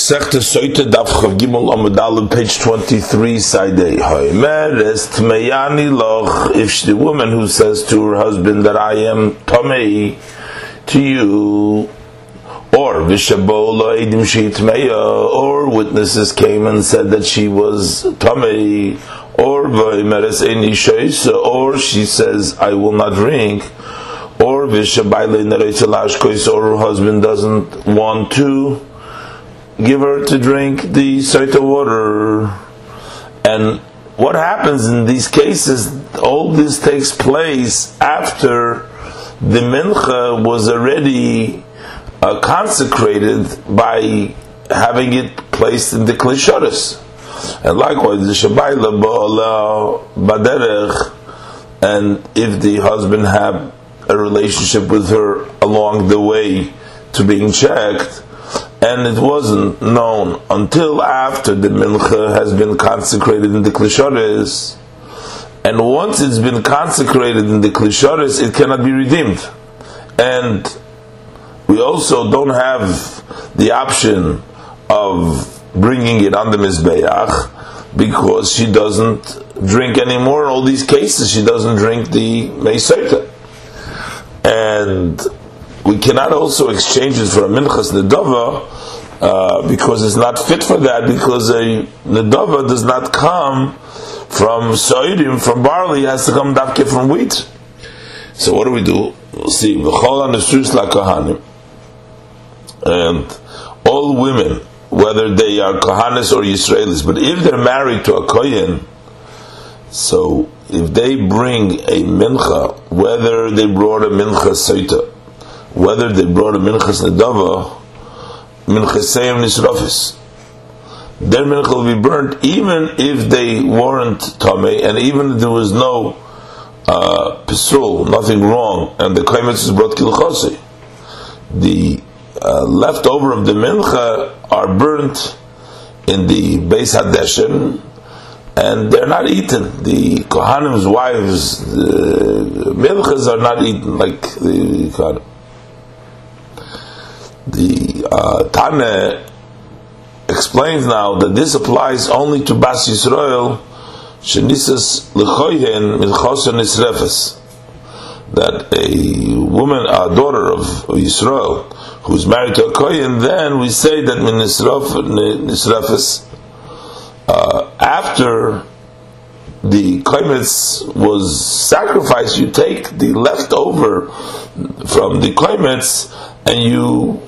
Sechta Soita Daf Chav Gimel Amadalim, page 23, side A. Loch, if the woman who says to her husband that I am Tomei to you, or Vishabola Edim Shitmeya, or witnesses came and said that she was Tomei, or Vaimeres Eni Shoisa, or she says, I will not drink, or Vishabaile Nereitzelashkois, or her husband doesn't want to, give her to drink the Saita water. And what happens in these cases, all this takes place after the mincha was already uh, consecrated by having it placed in the klishoris. And likewise, the shabayla ba'ala baderech, and if the husband had a relationship with her along the way to being checked, and it wasn't known until after the mincha has been consecrated in the klishoris. And once it's been consecrated in the klishoris, it cannot be redeemed. And we also don't have the option of bringing it on the mizbeach because she doesn't drink anymore. In all these cases, she doesn't drink the meiseta. And we cannot also exchange it for a minchas nedava uh, because it's not fit for that because a nedava does not come from soidim from barley it has to come dafke from wheat. So what do we do? We'll see. And all women whether they are kohanis or Israelis but if they're married to a kohen so if they bring a mincha whether they brought a mincha saita whether they brought a minchas nedava, minchasayim nisrafis. Their mincha will be burnt even if they weren't tame, and even if there was no uh, nothing wrong, and the kaimetz is brought kilchose. The uh, leftover of the mincha are burnt in the base hadeshin, and they're not eaten. The kohanim's wives, the minchas are not eaten like the kohanim the uh, Tane explains now that this applies only to Bas Yisrael, Shenisas Lechoyen Milchosen Nisrefes. That a woman, a daughter of Yisrael, who's married to a Kohen, then we say that Nisrefes, uh, after the koimetz was sacrificed, you take the leftover from the koimetz and you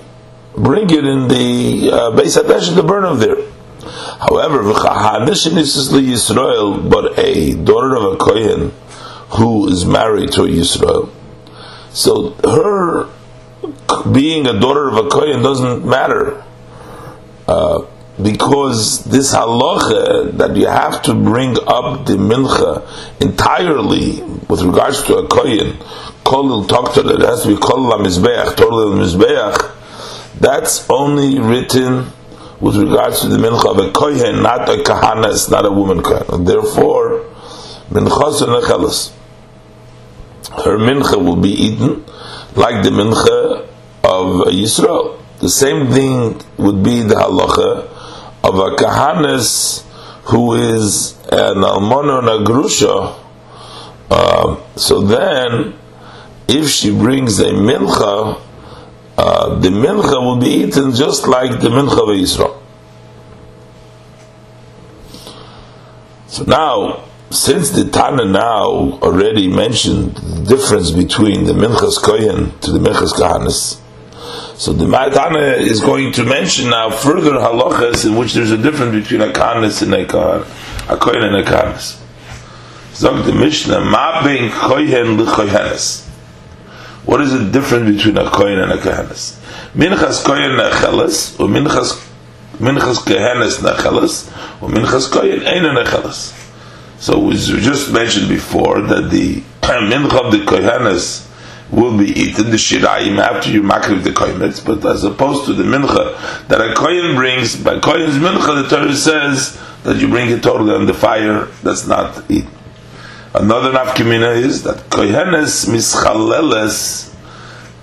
bring it in the uh, base attention to burn of there. However, Hadishin is the Yisrael, but a daughter of a Kohen who is married to a Yisrael, so her being a daughter of a Kohen doesn't matter. Uh, because this halacha that you have to bring up the mincha entirely with regards to a kohen, kol talk to it has to be kol la mizbeach, total mizbeach that's only written with regards to the mincha of a kohen, not a kahana, it's not a woman kohen. And therefore, minchas and her mincha will be eaten like the mincha of Yisrael. The same thing would be the halacha of a kahanas who is an almona and a grusha. Uh, so then, if she brings a mincha, uh, the mincha will be eaten just like the mincha of Israel. So now, since the Tana now already mentioned the difference between the minchas kohen to the minchas kahanis, so the Tana is going to mention now further halachas in which there's a difference between a kahanis and a kohen, a kohen and a kahanis. Zog the Mishnah, ma ben kohen l'kohenes. What is the difference between a kohen and a kahanis? Minchas kohen necheles, or minchas minchas kahanis necheles, or minchas kohen ein necheles. So we just mentioned before that the mincha of the kohenes will be eaten the shirayim after you makriv the kohenets, but as opposed to the mincha that a kohen brings by kohen's mincha, the Torah says that you bring it totally on the fire. That's not eaten. Another nafkamina is that kohenes mischaleles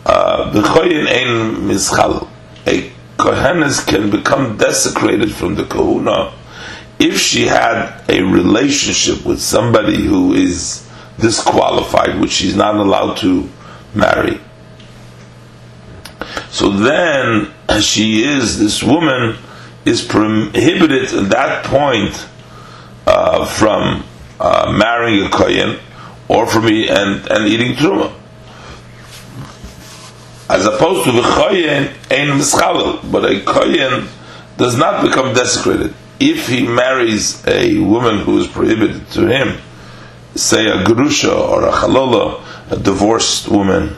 uh, kohen ein mischal. A Kohenes can become desecrated from the kahuna if she had a relationship with somebody who is disqualified, which she's not allowed to marry. So then she is, this woman is prohibited at that point uh, from uh, marrying a kohen or from e- and, and eating truma. As opposed to the kohen ein mischalel, but a kohen does not become desecrated if he marries a woman who is prohibited to him, say a grusha or a chalola, a divorced woman,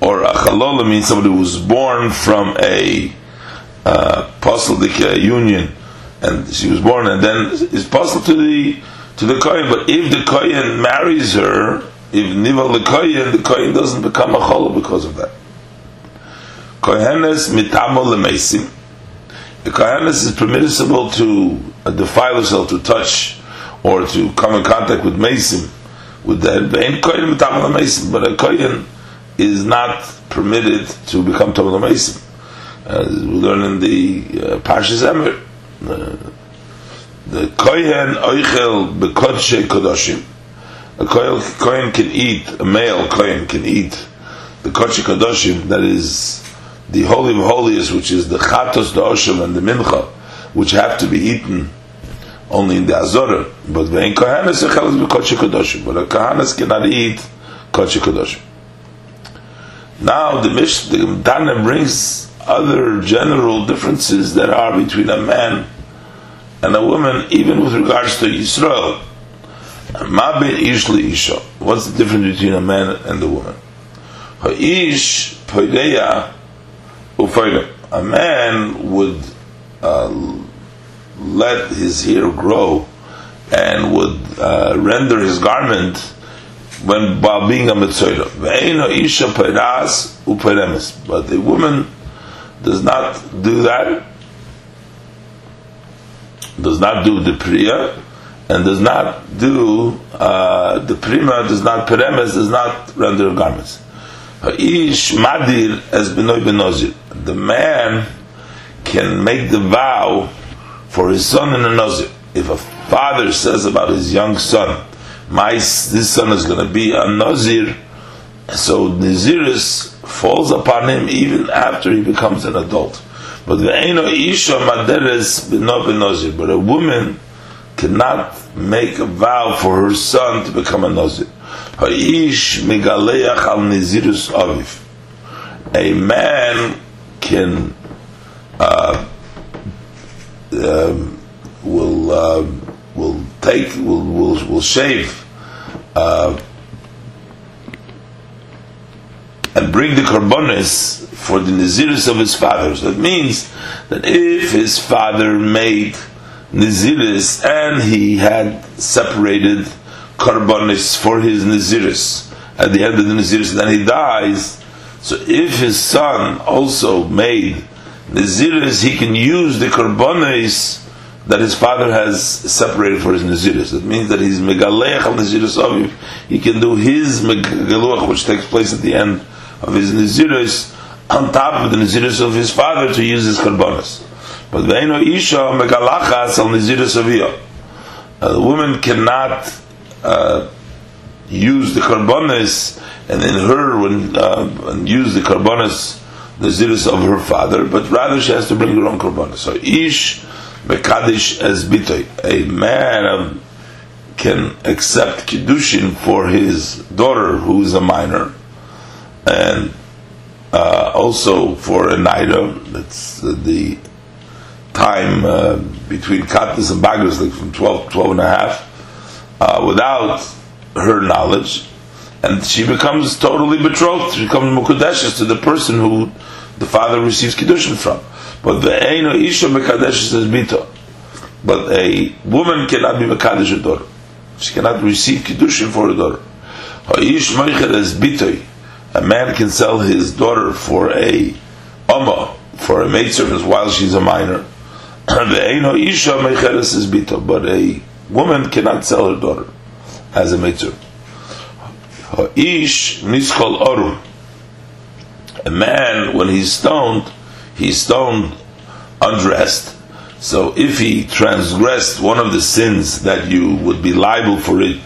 or a chalola means somebody who was born from a uh, union, and she was born, and then is possible to the to the kohen. But if the kohen marries her, if nival the kohen, the kohen doesn't become a chalola because of that. Kohenes mitamo lemeisim the Kohanis is permissible to uh, defile herself, to touch, or to come in contact with Mason, with that. But a Kohen is not permitted to become Tamil Mason. As we learn in the uh, Parshas Emir, uh, the Kohen Oichel Bekodshe Kodoshim. A Kohen can eat, a male Kohen can eat the Kodshe Kodoshim, that is the Holy of Holiest, which is the Chatos, the Osham, and the Mincha, which have to be eaten only in the Azorah. But the Kohanes are Chelas B'Kodesh Kodoshim. But a Kohanes cannot eat Kodesh Kodoshim. Now the Mish, the Tana brings other general differences that are between a man and a woman, even with regards to Yisrael. What's the difference between a man and a woman? Ha'ish poideya a man would uh, let his hair grow and would uh, render his garment when while being a mitzvah. But a woman does not do that, does not do the priya, and does not do uh, the prima, does not peremes, does not render garments. Ish madir as benoy benozir. The man can make the vow for his son in a nozir. If a father says about his young son, my this son is going to be a nozir, so naziris falls upon him even after he becomes an adult. But. But a woman cannot make a vow for her son to become a nozir. Ha'ish megaleach al nizirus aviv. A man can uh, um, will uh, will take will will, will shave uh, and bring the karbonis for the naziris of his father. So it means that if his father made naziris and he had separated karbonis for his naziris at the end of the naziris, and then he dies. So if his son also made naziris, he can use the karbonis that his father has separated for his naziris. That means that he's megalech al naziris. He can do his megaluach, which takes place at the end of his naziris, on top of the naziris of his father to use his karbonis. But ve'eno isha megalachas al naziris aviyah. The woman cannot uh, use the karbonis and in her when uh, use the karbonis the zirus of her father, but rather she has to bring her own karbonis. So ish mekadish as bitoy, a man can accept kiddushin for his daughter who is a minor, and uh, also for a naira. That's the time uh, between katnis and bagras, like from 12, 12 and a half uh, without her knowledge, and she becomes totally betrothed. She becomes mukadeshes to the person who the father receives kiddushin from. But the eino isha mekadeshes is bito. But a woman cannot be mekadesh daughter. She cannot receive kiddushin for a daughter. Ha'ish moichet is bitoy. A man can sell his daughter for a amma, for a maidservant while she's a minor. But a woman cannot sell her daughter as a orum. A man, when he's stoned, he's stoned undressed. So if he transgressed one of the sins that you would be liable for it,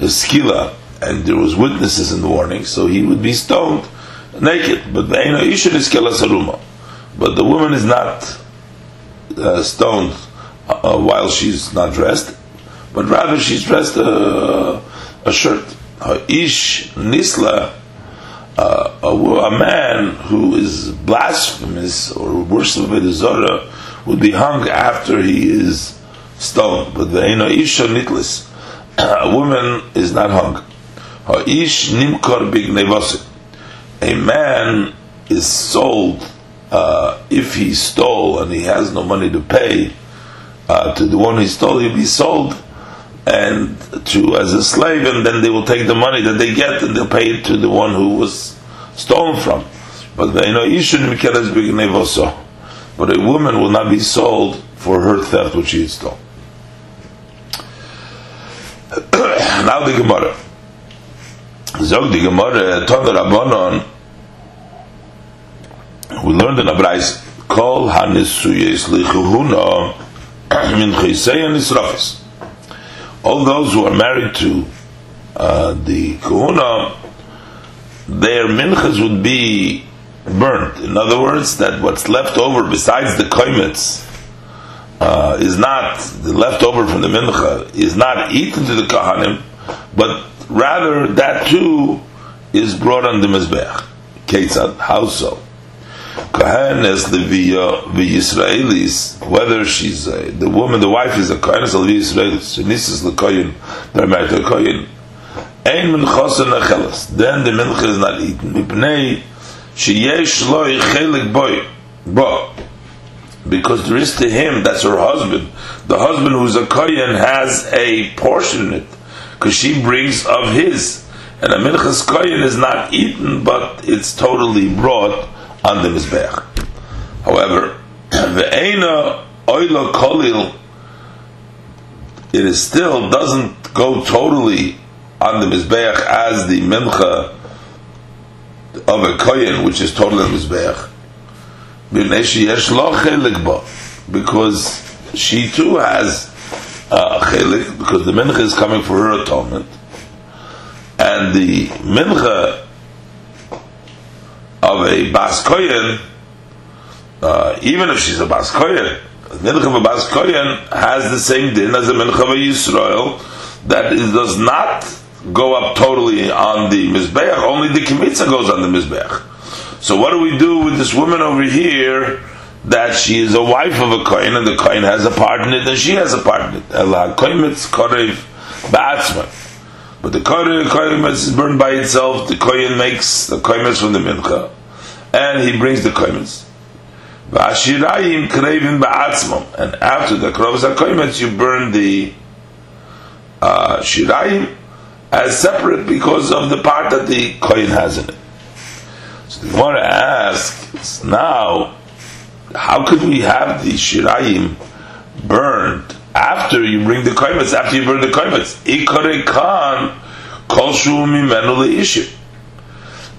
is skila, and there was witnesses in the warning, so he would be stoned naked. But. But the woman is not uh, stoned uh, while she's not dressed, but rather she's dressed uh, a shirt. Ish nisla, uh, a, a, man who is blasphemous or worships the Zorah would be hung after he is stoned. But the Isha nitlis, a woman is not hung. Ish nimkar big A man is sold uh, if he stole and he has no money to pay uh, to the one he stole, he'll be sold and to as a slave, and then they will take the money that they get and they'll pay it to the one who was stolen from. But they know But a woman will not be sold for her theft which she stole. now the Gemara. Zog the Gemara, Tondar Rabbanon, we learned in Abrais, Kol HaNisuyes Lichuhuna Min Chisei Nisrafis all those who are married to uh, the kahuna, their minchas would be burnt. In other words, that what's left over besides the koimitz uh, is not the leftover from the mincha is not eaten to the kahanim, but rather that too is brought on the mizbech. Ketzad, how so? Kohenes Leviya Yisraelis, whether she's a, the woman, the wife is a Kohenes Leviya Yisraelis, Shenisis Lekoyin, they're married to a Koyin, Ein Minchosen Achelas, then the Mincha is not eaten. Mipnei Sheyesh Loi Chelik Boy, Bo, because there is to him, that's her husband, the husband who's a Koyin has a portion in it, because she brings of his. And a Minchas Koyin is not eaten, but it's totally brought on the Mizbeach. However, the Eina Oila Kolil, it is still doesn't go totally on the Mizbeach as the Mincha of a koyin, which is totally on the Mizbeach. Because she too has uh, because the mincha is coming for her atonement, and the mincha of a Bas Koyen, uh, even if she's a Bas Koyen, the Mincha of a Bas Koyen has the same din as the Mincha of a Yisrael, that it does not go up totally on the Mizbeach, only the Kimitza goes on the Mizbeach. So what do we do with this woman over here that she is a wife of a Kohen and the Kohen has a part in it and she has a part in it? Allah Koimitz Korev Ba'atzman. But the kohen is burned by itself. The kohen makes the kohen from the mincha, and he brings the kohenes. V'ashirayim krevim ba'atzmam, and after the krovas hakohemes, you burn the uh, shirayim as separate because of the part that the kohen has in it. So the Gemara asks now, how could we have the shirayim burned after you bring the koimetz, after you burn the koimetz. Ikare kan kol mimenu issue.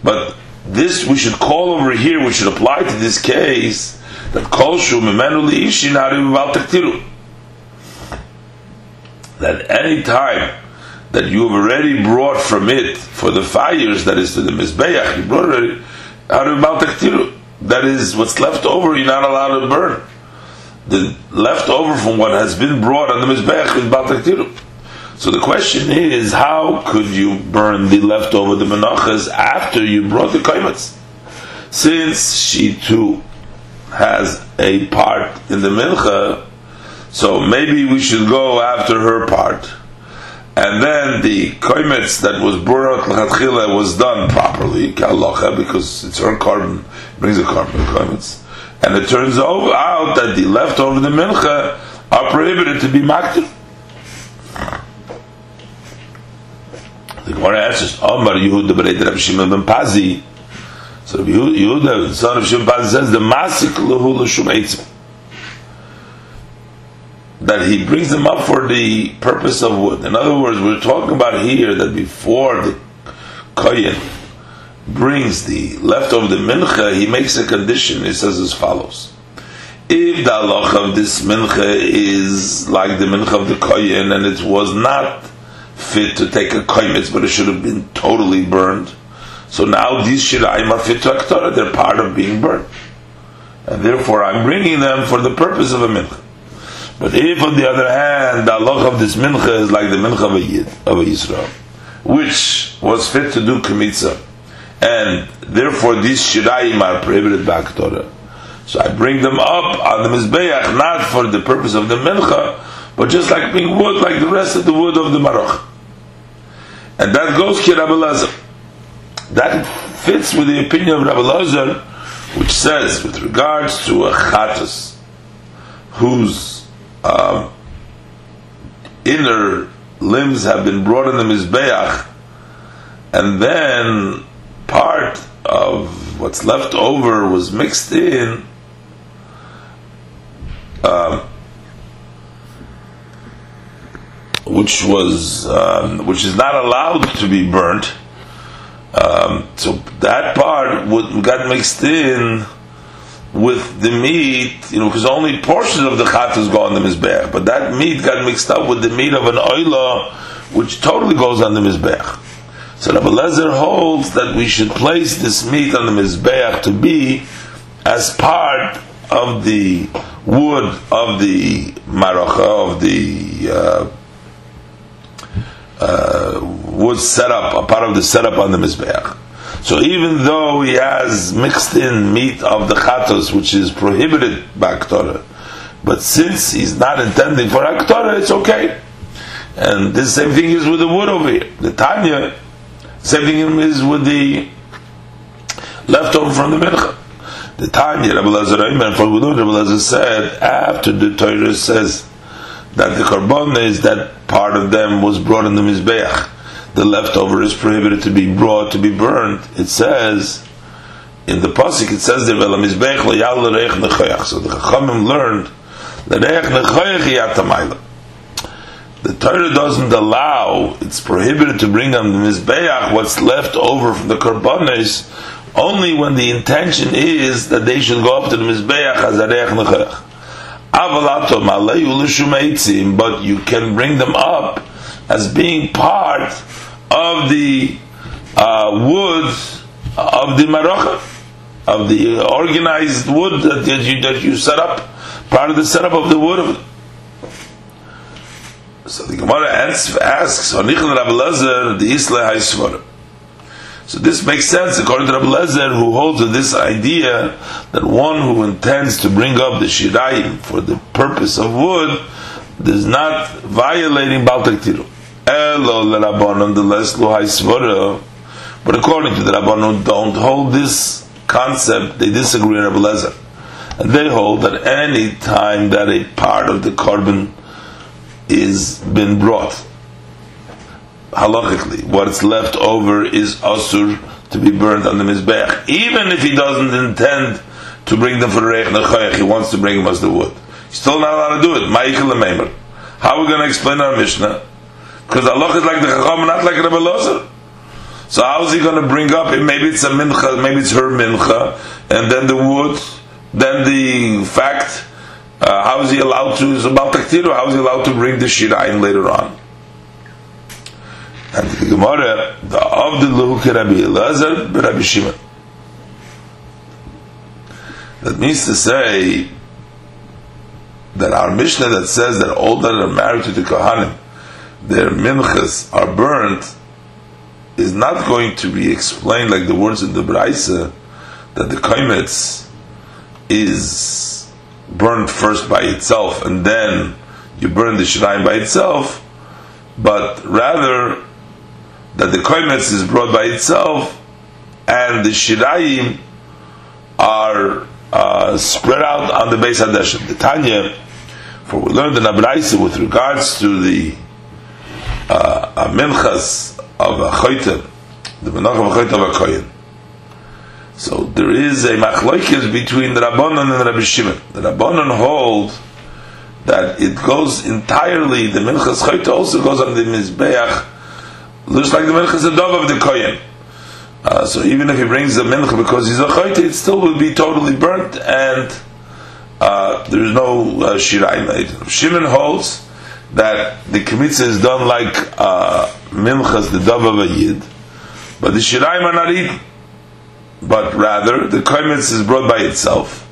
But this we should call over here, we should apply to this case that kol mimenu ishi taktiru. That any time that you have already brought from it for the fires, that is to the mizbeach, you brought of taktiru. That is what's left over, you're not allowed to burn the leftover from what has been brought on the mizbech is bataktiru. So the question is, how could you burn the leftover the menachas after you brought the kaimetz? Since she too has a part in the mincha, so maybe we should go after her part. And then the koimetz that was brought lechatchila was done properly, because it's her carbon, brings a carbon koimetz and it turns out that the leftover the mincha are prohibited to be maktiv. The Gemara answers, Omar Yehuda Bereit Rav Shimon ben Pazi. So Yehuda, son of Shimon Pazi, says the masik lehu l'shum that he brings them up for the purpose of wood. In other words, we're talking about here that before the kohen brings the leftover the mincha, he makes a condition. He says as follows: If the halacha of this mincha is like the mincha of the kohen, and it was not fit to take a koimitz, but it should have been totally burned. So now these shiraim are fit to aktorah; they're part of being burned, and therefore I'm bringing them for the purpose of a mincha. But if, on the other hand, the halacha of this mincha is like the mincha of a yid of a Yisrael, which was fit to do kmitza, and therefore these shiraim are prohibited by aktorah. So I bring them up on the Mizbeach, not for the purpose of the Mincha, but just like being wood, like the rest of the wood of the Maroch. And that goes to Rabbi Lazar. That fits with the opinion of Rabbi Lazar, which says, with regards to a Chatas, whose um, inner limbs have been brought in the Mizbeach, and then part of what's left over was mixed in um, which was um, which is not allowed to be burnt. Um, so that part would, got mixed in with the meat, you know, because only portions of the chatas go on the mizbech, but that meat got mixed up with the meat of an oila, which totally goes on the mizbech. So Rabbi Lezer holds that we should place this meat on the mizbech to be as part of the wood of the maracha of the uh, uh, wood setup, a part of the setup on the mizbeach. So even though he has mixed in meat of the chatos, which is prohibited by Aktorah, but since he's not intending for Aktorah, it's okay. And the same thing is with the wood over here. The Tanya, same thing is with the leftover from the mincha. The Tanya, Rabbi Lazar and from Rabbi Lazar said, after the Torah says that the korban that part of them was brought in the Mizbeach, the leftover is prohibited to be brought, to be burned. It says, in the Pasuk, it says there, Mizbeach So the Chachamim learned, the Torah doesn't allow, it's prohibited to bring on the Mizbeach what's left over from the korbanos only when the intention is that they should go up to the Mizbeach as Areach Nechech. But you can bring them up as being part of the uh, wood of the Marocha, of the organized wood that, you, that you set up, part of the setup of the wood. So the Gemara asks, Onichel Rabbi Lezer, the Isla Haisvara. So this makes sense according to Rabbi Lezer, who holds to this idea that one who intends to bring up the shirayim for the purpose of wood is not violating Baltak Tiru. But according to the Rabbanon, don't hold this concept. They disagree with Rabbi and they hold that any time that a part of the korban is been brought halachically, what's left over is asur to be burned on the mizbech, even if he doesn't intend to bring them for the reich nechayach, he wants to bring them as the wood. He's still not allowed to do it. How are we going to explain our Mishnah? Because Allah is like the Chacham, not like Rabbi Lozer. So how is he going to bring up? Maybe it's a mincha, maybe it's her mincha, and then the wood, then the fact. Uh, how is he allowed to? Is about taktiru. How is he allowed to bring the shirayin later on? And the Gemara, the Avdil Lehuke Rabbi Elazar, Rabbi Shimon. That means to say that our Mishnah that says that all that are married to the Kohanim, their minchas are burnt, is not going to be explained like the words in the Braisa that the kaimetz is burned first by itself and then you burn the shrine by itself, but rather that the koimetz is brought by itself and the shirayim are uh, spread out on the base hadeshim. The Tanya, for we learned in Abraisa with regards to the uh, minchas of a choyter, the menach of a of a koyin. So there is a machlokes between the Rabbanon and the Rabbi Shimon. The Rabbanon hold that it goes entirely, the minchas choyter also goes on the mizbeach looks like the mincha is a dove of the kohen. Uh, so even if he brings the mincha because he's a chayte, it still will be totally burnt and uh, there is no uh, shirayim. Shimon holds that the kmitza is done like uh, minchas, the dove of a yid, but the shirayim are not eaten. But rather, the kmitza is brought by itself,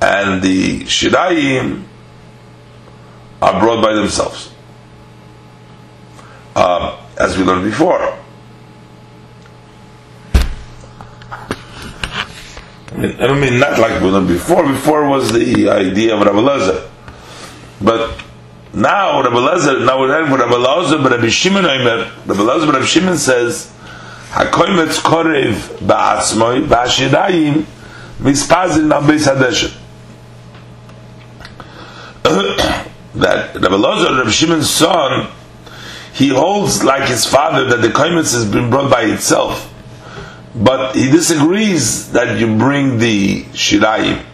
and the shirayim are brought by themselves. Uh, as we learned before. I, mean, I mean not like we learned before. Before was the idea of Rabbi Lezer. But now Rabbi Lezer, now we're heading for Rabbi Lezer, but Rabbi Shimon Omer, Rabbi Lezer, Rabbi Shimon says, HaKoimetz korev ba'atzmoi ba'ashidayim mispazin na beis that Rabbi Lezer, Rabbi Shimon's son, he holds like his father that the koimetz has been brought by itself. But he disagrees that you bring the shirayim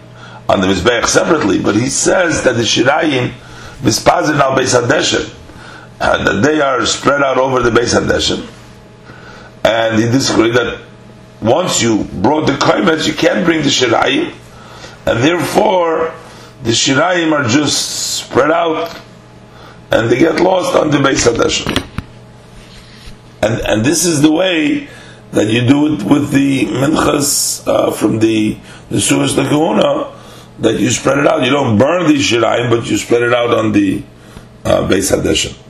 on the mizbeach separately. But he says that the shirayim mispazin al beis hadeshem, uh, that they are spread out over the beis hadeshem. And he disagrees that once you brought the koimetz, you can't bring the shirayim, and therefore the shirayim are just spread out and they get lost on the Beis Hadeshem. And, and this is the way that you do it with the minchas uh, from the the Suas Kahuna, that you spread it out. You don't burn the shirayim, but you spread it out on the uh, Beis Hadeshem.